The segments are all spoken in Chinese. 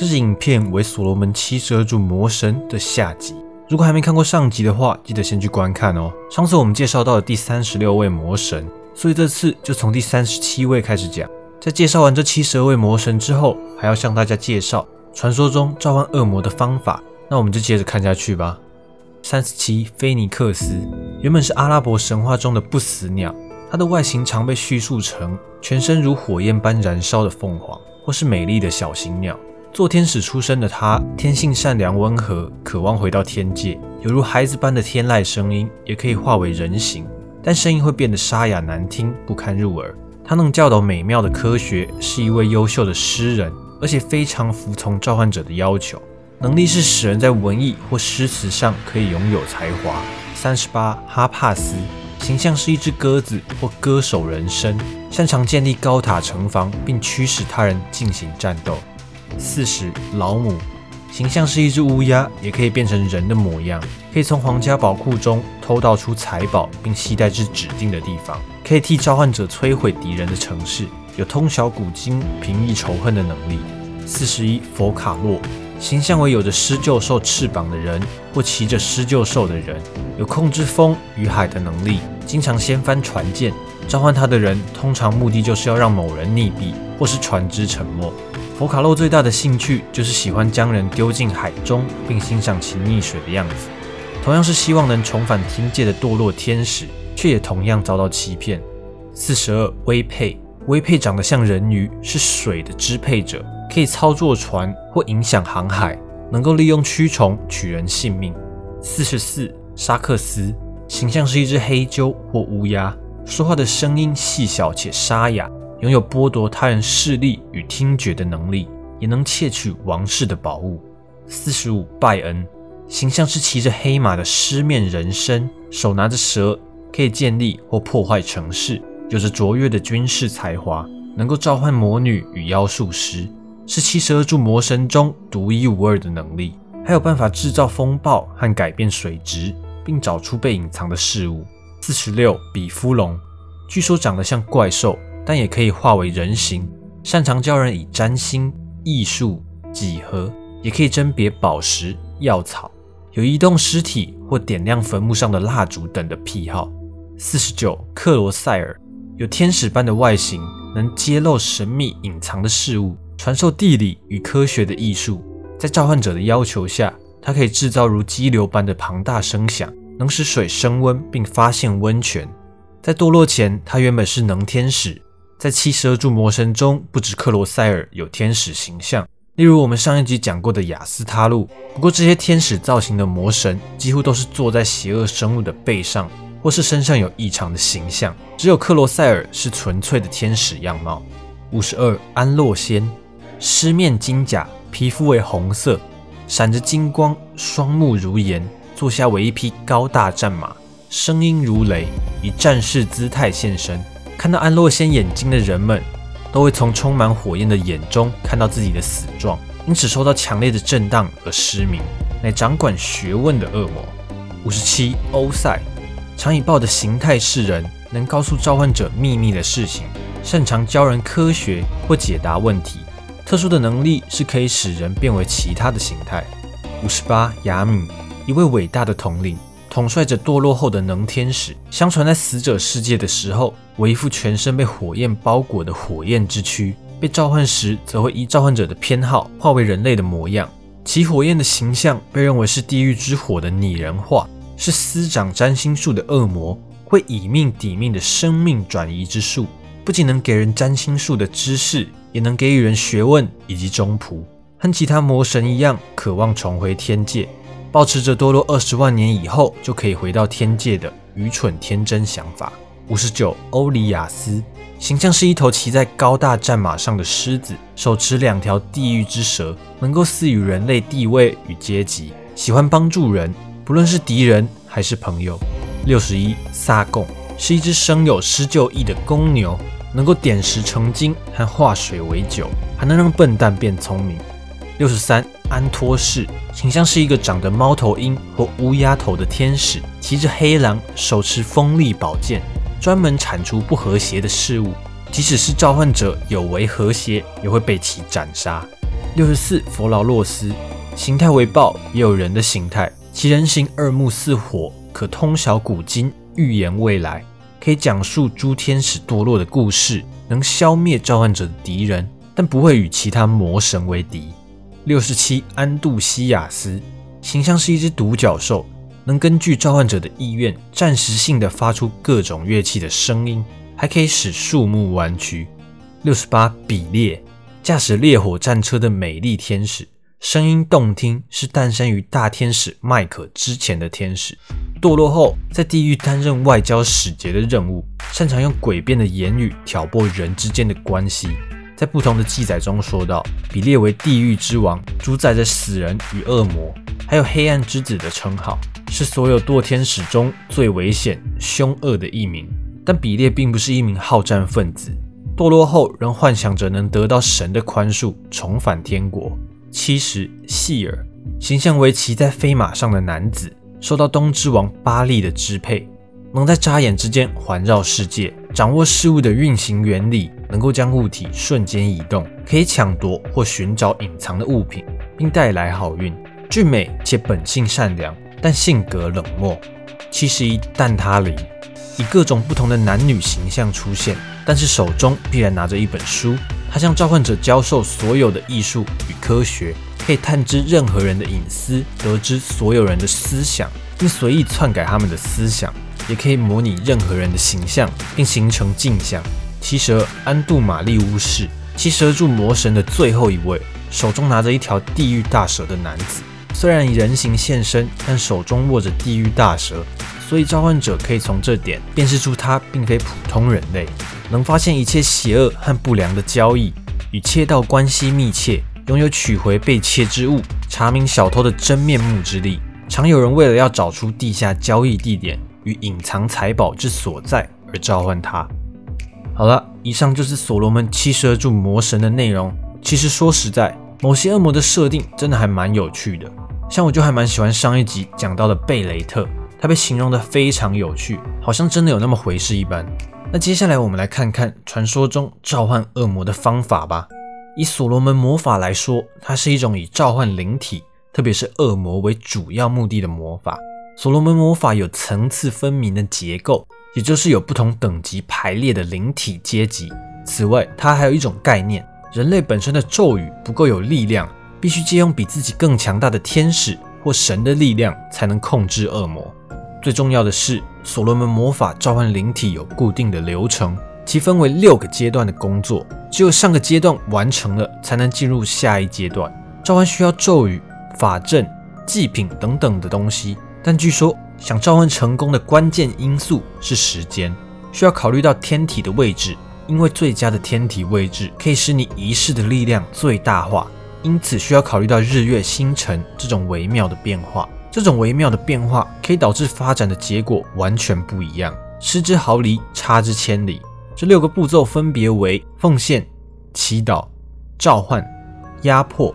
这支影片为所罗门七十二柱魔神的下集。如果还没看过上集的话，记得先去观看哦。上次我们介绍到了第三十六位魔神，所以这次就从第三十七位开始讲。在介绍完这七十二位魔神之后，还要向大家介绍传说中召唤恶魔的方法。那我们就接着看下去吧。三十七，菲尼克斯原本是阿拉伯神话中的不死鸟，它的外形常被叙述成全身如火焰般燃烧的凤凰，或是美丽的小型鸟。做天使出身的他，天性善良温和，渴望回到天界，犹如孩子般的天籁声音，也可以化为人形，但声音会变得沙哑难听，不堪入耳。他能教导美妙的科学，是一位优秀的诗人，而且非常服从召唤者的要求。能力是使人在文艺或诗词上可以拥有才华。三十八，哈帕斯形象是一只鸽子或歌手人身，擅长建立高塔城防，并驱使他人进行战斗。四十，老母形象是一只乌鸦，也可以变成人的模样，可以从皇家宝库中偷盗出财宝，并携带至指定的地方。可以替召唤者摧毁敌人的城市，有通晓古今、平抑仇恨的能力。四十一，佛卡洛形象为有着狮鹫兽翅膀的人，或骑着狮鹫兽的人，有控制风与海的能力，经常掀翻船舰。召唤他的人，通常目的就是要让某人溺毙，或是船只沉没。佛卡洛最大的兴趣就是喜欢将人丢进海中，并欣赏其溺水的样子。同样是希望能重返天界的堕落天使。却也同样遭到欺骗。四十二，威佩，威佩长得像人鱼，是水的支配者，可以操作船或影响航海，能够利用蛆虫取人性命。四十四，沙克斯，形象是一只黑鸠或乌鸦，说话的声音细小且沙哑，拥有剥夺他人视力与听觉的能力，也能窃取王室的宝物。四十五，拜恩，形象是骑着黑马的狮面人身，手拿着蛇。可以建立或破坏城市，有着卓越的军事才华，能够召唤魔女与妖术师，是七十二柱魔神中独一无二的能力。还有办法制造风暴和改变水质，并找出被隐藏的事物。四十六，比夫龙，据说长得像怪兽，但也可以化为人形，擅长教人以占星、艺术、几何，也可以甄别宝石、药草，有移动尸体或点亮坟墓上的蜡烛等的癖好。四十九，克罗塞尔有天使般的外形，能揭露神秘隐藏的事物，传授地理与科学的艺术。在召唤者的要求下，它可以制造如激流般的庞大声响，能使水升温并发现温泉。在堕落前，它原本是能天使。在七十二柱魔神中，不止克罗塞尔有天使形象，例如我们上一集讲过的雅斯他路。不过，这些天使造型的魔神几乎都是坐在邪恶生物的背上。或是身上有异常的形象，只有克罗塞尔是纯粹的天使样貌。五十二，安洛仙，狮面金甲，皮肤为红色，闪着金光，双目如盐，坐下为一匹高大战马，声音如雷，以战士姿态现身。看到安洛仙眼睛的人们，都会从充满火焰的眼中看到自己的死状，因此受到强烈的震荡而失明，乃掌管学问的恶魔。五十七，欧塞。常以豹的形态示人，能告诉召唤者秘密的事情，擅长教人科学或解答问题。特殊的能力是可以使人变为其他的形态。五十八，雅米，一位伟大的统领，统帅着堕落后的能天使。相传在死者世界的时候，为一副全身被火焰包裹的火焰之躯，被召唤时则会依召唤者的偏好化为人类的模样。其火焰的形象被认为是地狱之火的拟人化。是司掌占星术的恶魔，会以命抵命的生命转移之术，不仅能给人占星术的知识，也能给予人学问以及忠仆。和其他魔神一样，渴望重回天界，保持着堕落二十万年以后就可以回到天界的愚蠢天真想法。五十九，欧里亚斯形象是一头骑在高大战马上的狮子，手持两条地狱之蛇，能够赐予人类地位与阶级，喜欢帮助人。不论是敌人还是朋友，六十一萨贡是一只生有施救意的公牛，能够点石成金和化水为酒，还能让笨蛋变聪明。六十三安托士形象是一个长着猫头鹰或乌鸦头的天使，骑着黑狼，手持锋利宝剑，专门铲除不和谐的事物，即使是召唤者有违和谐，也会被其斩杀。六十四，佛劳洛斯，形态为豹，也有人的形态，其人形二目似火，可通晓古今，预言未来，可以讲述诸天使堕落的故事，能消灭召唤者的敌人，但不会与其他魔神为敌。六十七，安杜西亚斯，形象是一只独角兽，能根据召唤者的意愿，暂时性的发出各种乐器的声音，还可以使树木弯曲。六十八，比列，驾驶烈火战车的美丽天使，声音动听，是诞生于大天使麦克之前的天使，堕落后在地狱担任外交使节的任务，擅长用诡辩的言语挑拨人之间的关系。在不同的记载中说到，比列为地狱之王，主宰着死人与恶魔，还有黑暗之子的称号，是所有堕天使中最危险、凶恶的一名。但比列并不是一名好战分子，堕落后仍幻想着能得到神的宽恕，重返天国。七十，希尔，形象为骑在飞马上的男子，受到东之王巴利的支配。能在眨眼之间环绕世界，掌握事物的运行原理，能够将物体瞬间移动，可以抢夺或寻找隐藏的物品，并带来好运。俊美且本性善良，但性格冷漠。七十一，蛋挞里以各种不同的男女形象出现，但是手中必然拿着一本书。他向召唤者教授所有的艺术与科学，可以探知任何人的隐私，得知所有人的思想，并随意篡改他们的思想。也可以模拟任何人的形象，并形成镜像。七十二，安杜玛利巫师，七十二柱魔神的最后一位，手中拿着一条地狱大蛇的男子。虽然以人形现身，但手中握着地狱大蛇，所以召唤者可以从这点辨识出他并非普通人类，能发现一切邪恶和不良的交易，与窃盗关系密切，拥有取回被窃之物、查明小偷的真面目之力。常有人为了要找出地下交易地点。与隐藏财宝之所在而召唤他。好了，以上就是所罗门七十二柱魔神的内容。其实说实在，某些恶魔的设定真的还蛮有趣的。像我就还蛮喜欢上一集讲到的贝雷特，他被形容的非常有趣，好像真的有那么回事一般。那接下来我们来看看传说中召唤恶魔的方法吧。以所罗门魔法来说，它是一种以召唤灵体，特别是恶魔为主要目的的魔法。所罗门魔法有层次分明的结构，也就是有不同等级排列的灵体阶级。此外，它还有一种概念：人类本身的咒语不够有力量，必须借用比自己更强大的天使或神的力量，才能控制恶魔。最重要的是，所罗门魔法召唤灵体有固定的流程，其分为六个阶段的工作，只有上个阶段完成了，才能进入下一阶段。召唤需要咒语、法阵、祭品等等的东西。但据说，想召唤成功的关键因素是时间，需要考虑到天体的位置，因为最佳的天体位置可以使你仪式的力量最大化，因此需要考虑到日月星辰这种微妙的变化。这种微妙的变化可以导致发展的结果完全不一样，失之毫厘，差之千里。这六个步骤分别为奉献、祈祷、召唤、压迫、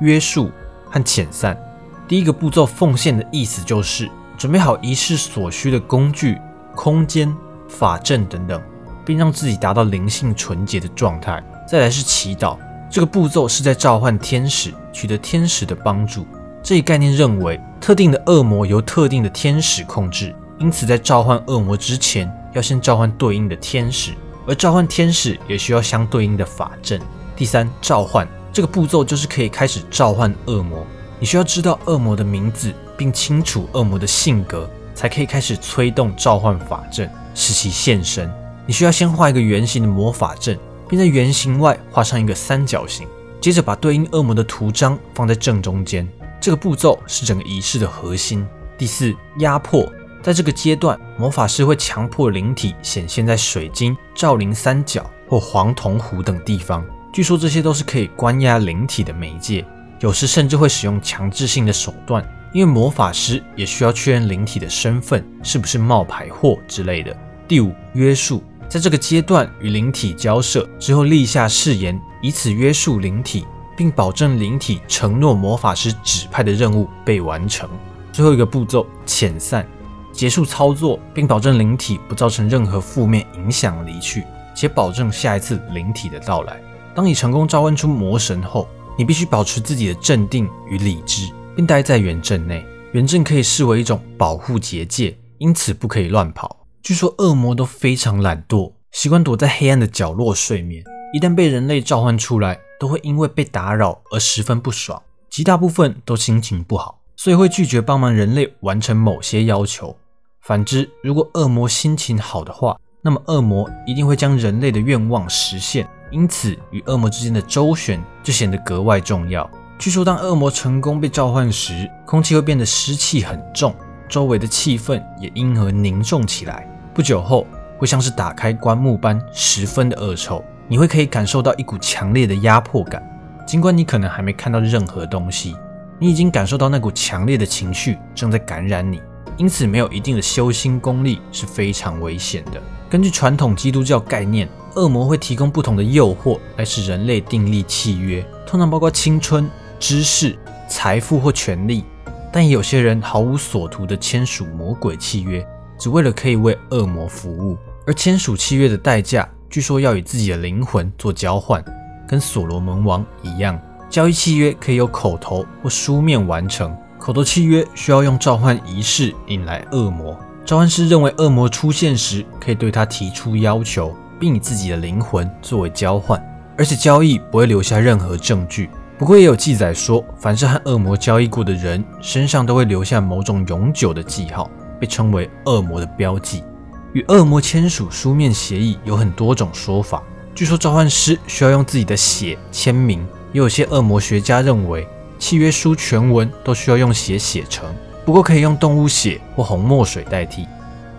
约束和遣散。第一个步骤，奉献的意思就是准备好仪式所需的工具、空间、法阵等等，并让自己达到灵性纯洁的状态。再来是祈祷，这个步骤是在召唤天使，取得天使的帮助。这一概念认为，特定的恶魔由特定的天使控制，因此在召唤恶魔之前，要先召唤对应的天使，而召唤天使也需要相对应的法阵。第三，召唤这个步骤就是可以开始召唤恶魔。你需要知道恶魔的名字，并清楚恶魔的性格，才可以开始催动召唤法阵，使其现身。你需要先画一个圆形的魔法阵，并在圆形外画上一个三角形，接着把对应恶魔的图章放在正中间。这个步骤是整个仪式的核心。第四，压迫，在这个阶段，魔法师会强迫灵体显现在水晶、照灵三角或黄铜壶等地方。据说这些都是可以关押灵体的媒介。有时甚至会使用强制性的手段，因为魔法师也需要确认灵体的身份是不是冒牌货之类的。第五，约束，在这个阶段与灵体交涉之后立下誓言，以此约束灵体，并保证灵体承诺魔法师指派的任务被完成。最后一个步骤，遣散，结束操作，并保证灵体不造成任何负面影响离去，且保证下一次灵体的到来。当你成功召唤出魔神后。你必须保持自己的镇定与理智，并待在原阵内。原阵可以视为一种保护结界，因此不可以乱跑。据说恶魔都非常懒惰，习惯躲在黑暗的角落睡眠。一旦被人类召唤出来，都会因为被打扰而十分不爽，极大部分都心情不好，所以会拒绝帮忙人类完成某些要求。反之，如果恶魔心情好的话，那么恶魔一定会将人类的愿望实现。因此，与恶魔之间的周旋就显得格外重要。据说，当恶魔成功被召唤时，空气会变得湿气很重，周围的气氛也因而凝重起来。不久后，会像是打开棺木般，十分的恶臭。你会可以感受到一股强烈的压迫感，尽管你可能还没看到任何东西，你已经感受到那股强烈的情绪正在感染你。因此，没有一定的修心功力是非常危险的。根据传统基督教概念，恶魔会提供不同的诱惑来使人类订立契约，通常包括青春、知识、财富或权力。但也有些人毫无所图地签署魔鬼契约，只为了可以为恶魔服务。而签署契约的代价。据说要以自己的灵魂做交换，跟所罗门王一样。交易契约可以有口头或书面完成。口头契约需要用召唤仪式引来恶魔。召唤师认为恶魔出现时，可以对他提出要求，并以自己的灵魂作为交换。而且交易不会留下任何证据。不过也有记载说，凡是和恶魔交易过的人身上都会留下某种永久的记号，被称为恶魔的标记。与恶魔签署书面协议有很多种说法。据说召唤师需要用自己的血签名，也有些恶魔学家认为契约书全文都需要用血写成，不过可以用动物血或红墨水代替。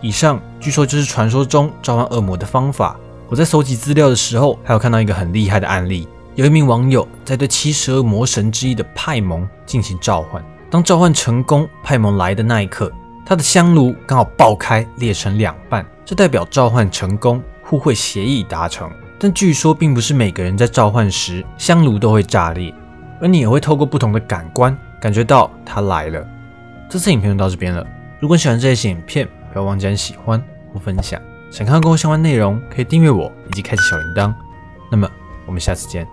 以上据说就是传说中召唤恶魔的方法。我在搜集资料的时候，还有看到一个很厉害的案例：有一名网友在对七十二魔神之一的派蒙进行召唤，当召唤成功，派蒙来的那一刻。他的香炉刚好爆开，裂成两半，这代表召唤成功，互惠协议达成。但据说并不是每个人在召唤时香炉都会炸裂，而你也会透过不同的感官感觉到他来了。这次影片就到这边了，如果喜欢这些影片，不要忘记按喜欢或分享。想看更多相关内容，可以订阅我以及开启小铃铛。那么我们下次见。